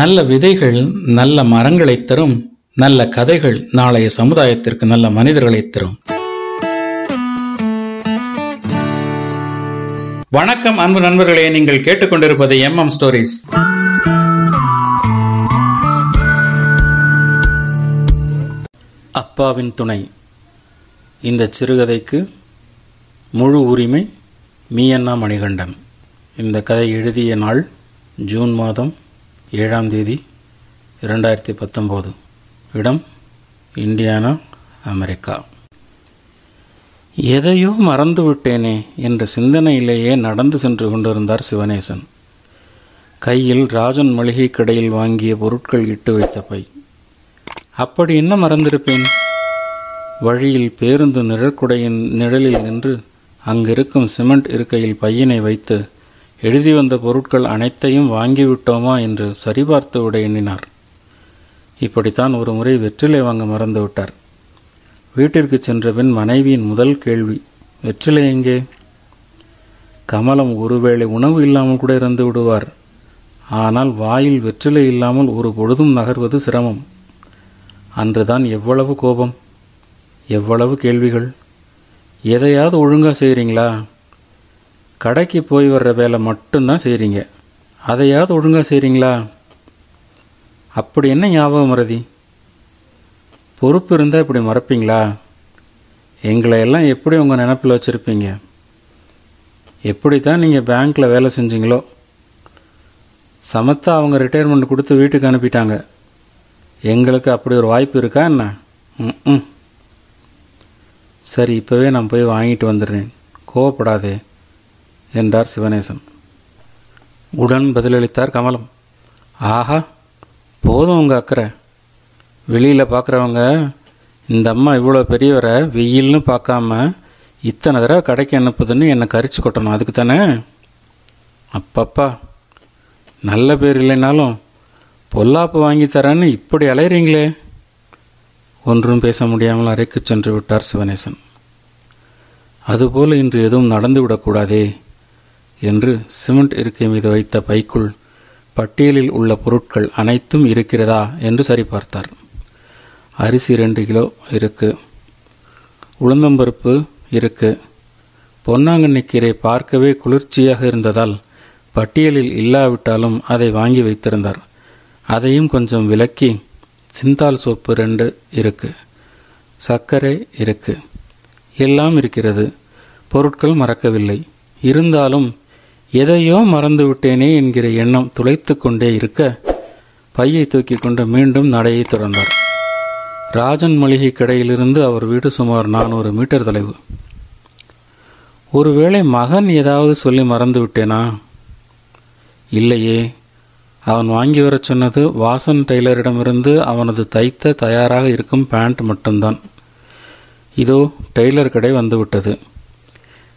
நல்ல விதைகள் நல்ல மரங்களை தரும் நல்ல கதைகள் நாளைய சமுதாயத்திற்கு நல்ல மனிதர்களை தரும். வணக்கம் அன்பு நண்பர்களே. நீங்கள் கேட்டுக்கொண்டிருப்பது எம் எம் ஸ்டோரிஸ். அப்பாவின் துணை. இந்த சிறுகதைக்கு முழு உரிமை மீயண்ணா மணிகண்டன். இந்த கதை எழுதிய நாள் ஜூன் மாதம் ஏழாம் தேதி இரண்டாயிரத்தி பத்தொம்போது இடம் இந்தியானா அமெரிக்கா. எதையோ மறந்து விட்டேனே என்ற சிந்தனையிலேயே நடந்து சென்று கொண்டிருந்தார் சிவனேசன். கையில் ராஜன் மளிகை கடையில் வாங்கிய பொருட்கள் இட்டு வைத்த பை. அப்படி என்ன மறந்திருப்பேன்? வழியில் பேருந்து நிழற்குடையின் நிழலில் நின்று அங்கிருக்கும் சிமெண்ட் இருக்கையில் பையனை வைத்து எழுதி வந்த பொருட்கள் அனைத்தையும் வாங்கிவிட்டோமா என்று சரிபார்த்து விட எண்ணினார். இப்படித்தான் ஒரு முறை வெற்றிலை வாங்க மறந்துவிட்டார் வீட்டிற்கு சென்றபின் மனைவியின் முதல் கேள்வி வெற்றிலை எங்கே? கமலம் ஒருவேளை உணவு இல்லாமல் கூட இருந்து விடுவார். ஆனால் வாயில் வெற்றிலை இல்லாமல் ஒரு பொழுதும் நகர்வது சிரமம். அன்றுதான் எவ்வளவு கோபம் எவ்வளவு கேள்விகள். எதையாவது ஒழுங்காக செய்கிறீங்களா கடைக்கு போய் வர்ற வேலை மட்டும்தான் செய்கிறீங்க அதையாவது ஒழுங்காக செய்கிறீங்களா அப்படி என்ன ஞாபகம் மறதி பொறுப்பு இருந்தால் இப்படி மறப்பீங்களா? எங்களை எல்லாம் எப்படி உங்கள் நினப்பில் வச்சுருப்பீங்க? எப்படி தான் நீங்கள் பேங்க்கில் வேலை செஞ்சீங்களோ? சமத்தா அவங்க ரிட்டையர்மெண்ட் கொடுத்து வீட்டுக்கு அனுப்பிட்டாங்க. எங்களுக்கு அப்படி ஒரு வாய்ப்பு இருக்கா என்ன? ம் சரி இப்போவே நான் போய் வாங்கிட்டு வந்துடுறேன். கோவப்படாதே. என்றார் சிவனேசன் உடன் பதிலளித்தார் கமலம். ஆஹா போதும் உங்கள் அக்கறை. வெளியில் பார்க்குறவங்க இந்த அம்மா இவ்வளோ பெரியவரை வெயில்னு பார்க்காம இத்தனை தடவை கடைக்கு அனுப்புதுன்னு என்னை கரிச்சு கொட்டணும் அதுக்கு தானே? அப்பப்பா நல்ல பேர் இல்லைனாலும் பொல்லாப்பு வாங்கி தரேன்னு இப்படி அலையிறீங்களே? ஒன்றும் பேச முடியாமல் அறைக்கு சென்று விட்டார் சிவனேசன் அதுபோல் இன்று எதுவும் நடந்துவிடக்கூடாதே என்று சிமெண்ட் இருக்கை மீது வைத்த பைக்குள் பட்டியலில் உள்ள பொருட்கள் அனைத்தும் இருக்கிறதா என்று சரிபார்த்தார். அரிசி ரெண்டு கிலோ இருக்கு. உளுந்தம்பருப்பு இருக்கு. பொன்னாங்கண்ணி கீரை பார்க்கவே குளிர்ச்சியாக இருந்ததால் பட்டியலில் இல்லாவிட்டாலும் அதை வாங்கி வைத்திருந்தார். அதையும் கொஞ்சம் விலக்கி சிந்தால் சோப்பு ரெண்டு இருக்கு. சர்க்கரை இருக்கு. எல்லாம் இருக்கிறது. பொருட்கள் மறக்கவில்லை. இருந்தாலும் எதையோ மறந்து விட்டேனே என்கிற எண்ணம் துளைத்து கொண்டே இருக்க பையை தூக்கி கொண்டு மீண்டும் நடையை திறந்தார். ராஜன் மளிகை கடையிலிருந்து அவர் வீடு சுமார் நானூறு மீட்டர் தொலைவு. ஒருவேளை மகன் ஏதாவது சொல்லி மறந்து விட்டேனா இல்லையே. அவன் வாங்கி வரச் சொன்னது வாசன் டெய்லரிடமிருந்து அவனது தைத்த தயாராக இருக்கும் பேண்ட் மட்டும்தான். இதோ டெய்லர் கடை வந்துவிட்டது.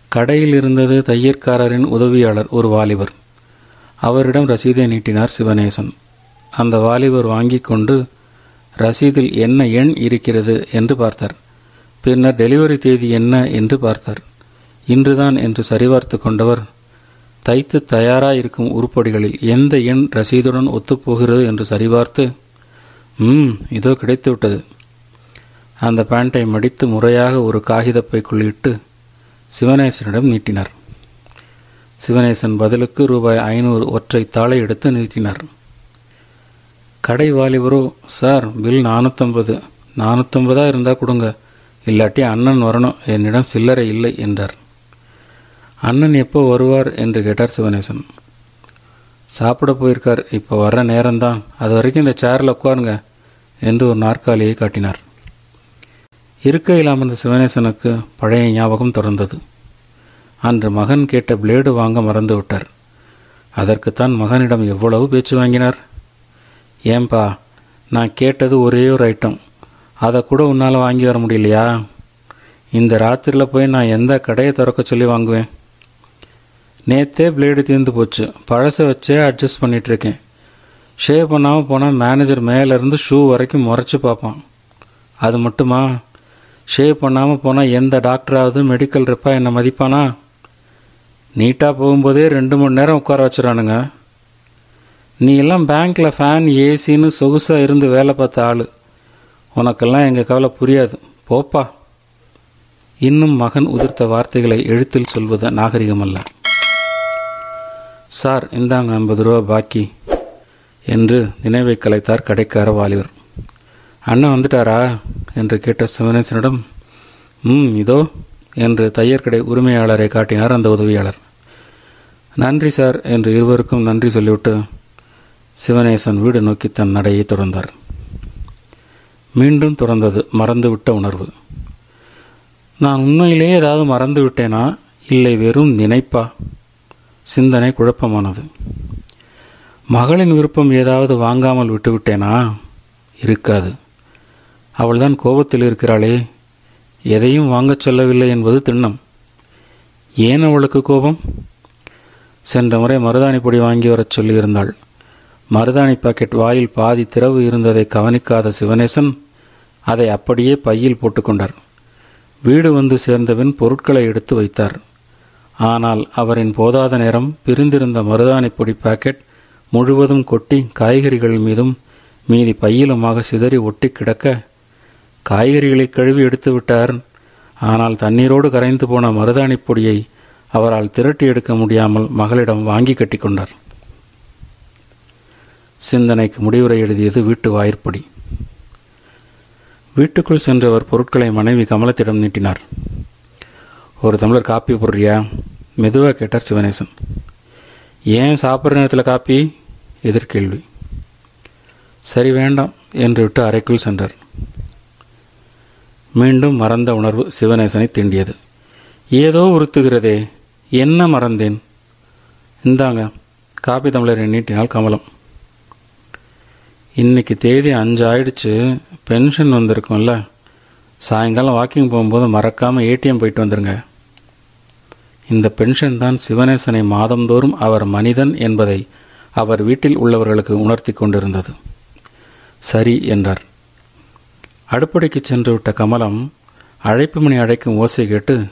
கடையில் இருந்தது தையற்காரரின் உதவியாளர் ஒரு வாலிபர். அவரிடம் ரசீதை நீட்டினார் சிவநேசன். அந்த வாலிபர் வாங்கி கொண்டு ரசீதில் என்ன எண் இருக்கிறது? என்று பார்த்தார். பின்னர் டெலிவரி தேதி என்ன? என்று பார்த்தார். இன்றுதான் என்று சரிபார்த்து கொண்டவர் தைத்து தயாராயிருக்கும் உருப்படிகளில் எந்த எண் ரசீதுடன் ஒத்துப்போகிறது? என்று சரிபார்த்து ம் இதோ கிடைத்துவிட்டது. அந்த பேண்டை மடித்து முறையாக ஒரு காகிதப்பைக்குள்ளிட்டு சிவநேசனிடம் நீட்டினார். சிவநேசன் பதிலுக்கு ரூபாய் ஐநூறு ஒற்றை தாளை எடுத்து நீட்டினார். கடை வாலிபரோ சார் பில் நானூற்றம்பது நானூற்றம்பதாக இருந்தால் கொடுங்க. இல்லாட்டி அண்ணன் வரணும். என்னிடம் சில்லறை இல்லை என்றார். அண்ணன் எப்போ வருவார்? என்று கேட்டார் சிவநேசன் சாப்பிட போயிருக்கார். இப்போ வர நேரம்தான். அது வரைக்கும் இந்த சேரில் உட்காருங்க என்று ஒரு நாற்காலியை காட்டினார். இருக்கையில் அமர்ந்த சிவனேசனுக்கு பழைய ஞாபகம் தொடர்ந்தது. அன்று மகன் கேட்ட பிளேடு வாங்க மறந்து விட்டார். அதற்குத்தான் மகனிடம் எவ்வளவு பேச்சு வாங்கினார்? ஏன்பா நான் கேட்டது ஒரே ஒரு ஐட்டம் அதை கூட உன்னால் வாங்கி வர முடியலையா? இந்த ராத்திரியில் போய் நான் எந்த கடையை திறக்க சொல்லி வாங்குவேன்? நேத்தே பிளேடு தீர்ந்து போச்சு. பழசை வச்சே அட்ஜஸ்ட் பண்ணிகிட்ருக்கேன் ஷேவ் பண்ணாமல் போனால் மேனேஜர் மேலேருந்து ஷூ வரைக்கும் முறைச்சி பார்ப்பான். அது மட்டுமா? ஷேவ் பண்ணாமல் போனால் எந்த டாக்டராவது மெடிக்கல் ரெப்பா என்னை மதிப்பானா? நீட்டாக போகும்போதே ரெண்டு மணி நேரம் உட்கார வச்சுறானுங்க நீ எல்லாம் பேங்க்கில் ஃபேன் ஏசின்னு சொகுசாக இருந்து வேலை பார்த்த ஆள். உனக்கெல்லாம் எங்கள் கவலை புரியாது. போப்பா. இன்னும் மகன் உதிர்த்த வார்த்தைகளை எழுத்தில் சொல்வது நாகரிகமல்ல. சார் இந்தாங்க ஐம்பது ரூபா பாக்கி என்று நினைவை கலைத்தார் கடைக்கார வாலிபர். அண்ணன் வந்துட்டாரா? என்று கேட்ட சிவனேசனிடம் ம் இதோ என்று தையர் கடை உரிமையாளரை காட்டினார் அந்த உதவியாளர். நன்றி சார் என்று இருவருக்கும் நன்றி சொல்லிவிட்டு சிவனேசன் வீடு நோக்கி தன் நடையை தொடர்ந்தார் மீண்டும் தொடர்ந்தது மறந்துவிட்ட உணர்வு. நான் உண்மையிலேயே ஏதாவது மறந்து விட்டேனா? இல்லை வெறும் நினைப்பா? சிந்தனை குழப்பமானது. மகளின் விருப்பம் ஏதாவது வாங்காமல் விட்டுவிட்டேனா? இருக்காது. அவள்தான் கோபத்தில் இருக்கிறாளே. எதையும் வாங்கச் சொல்லவில்லை என்பது திண்ணம். ஏன் அவளுக்கு கோபம்? சென்ற முறை மருதாணி பொடி வாங்கி வரச் சொல்லியிருந்தாள். மருதாணி பாக்கெட் வாயில் பாதி திறவு இருந்ததை கவனிக்காத சிவனேசன் அதை அப்படியே பையில் போட்டுக்கொண்டார். வீடு வந்து சேர்ந்தபின் பொருட்களை எடுத்து வைத்தார். ஆனால் அவரின் போதாத நேரம் பிரிந்திருந்த மருதாணி பொடி பாக்கெட் முழுவதும் கொட்டி காய்கறிகள் மீதும் மீதி பையிலுமாக சிதறி ஒட்டி கிடக்க காய்கறிகளை கழுவி எடுத்து விட்டார். ஆனால் தண்ணீரோடு கரைந்து போன மருதாணி பொடியை அவரால் திரட்டி எடுக்க முடியாமல் மகளிடம் வாங்கி கட்டிக்கொண்டார் சிந்தனைக்கு முடிவுரை எழுதியது வீட்டு வாயிற்படி. வீட்டுக்குள் சென்றவர் பொருட்களை மனைவி கமலத்திடம் நீட்டினார். ஒரு தமிழர் காப்பி போடுறியா? மெதுவாக கேட்டார் சிவனேசன். ஏன் சாப்பிட்ற நேரத்தில் காப்பி? எதிர்கேள்வி. சரி வேண்டாம் என்று விட்டு அறைக்குள் சென்றார். மீண்டும் மறந்த உணர்வு சிவநேசனை தீண்டியது. ஏதோ உறுத்துகிறதே என்ன மறந்தேன்? இந்தாங்க காப்பி தமிழரை நீட்டினால் கமலம். இன்னைக்கு தேதி அஞ்சு ஆயிடுச்சு பென்ஷன் வந்திருக்கும்ல. சாயங்காலம் வாக்கிங் போகும்போது மறக்காமல் ஏடிஎம் போயிட்டு வந்துருங்க. இந்த பென்ஷன் தான் சிவநேசனை மாதந்தோறும் அவர் மனிதன் என்பதை அவர் வீட்டில் உள்ளவர்களுக்கு உணர்த்தி கொண்டிருந்தது. சரி என்றார். அடுப்படைக்கு சென்று விட்ட கமலம் அழைப்பு மணி அழைக்கும் ஓசை கேட்டு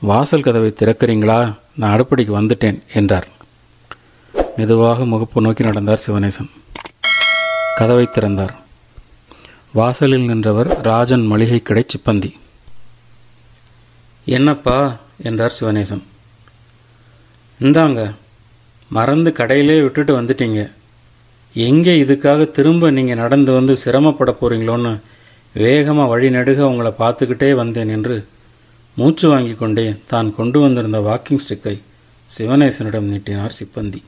வாசல் கதவை திறக்கிறீங்களா? நான் அடுப்படிக்கு வந்துட்டேன் என்றார். மெதுவாக முகப்பு நோக்கி நடந்தார் சிவனேசன் கதவை திறந்தார். வாசலில் நின்றவர் ராஜன் மளிகை கடை சிப்பந்தி. என்னப்பா? என்றார் சிவனேசன் இந்தாங்க மறந்து கடையிலே விட்டுட்டு வந்துட்டீங்க. எங்கே இதுக்காக திரும்ப நீங்கள் நடந்து வந்து சிரமப்பட போறீங்களோன்னு வேகமாக வழி நெடுக உங்களை பார்த்துக்கிட்டே வந்தேன் என்று மூச்சு வாங்கி கொண்டே தான் கொண்டு வந்திருந்த வாக்கிங் ஸ்டிக்கை சிவனேசனிடம் நீட்டினார் சிப்பந்தி.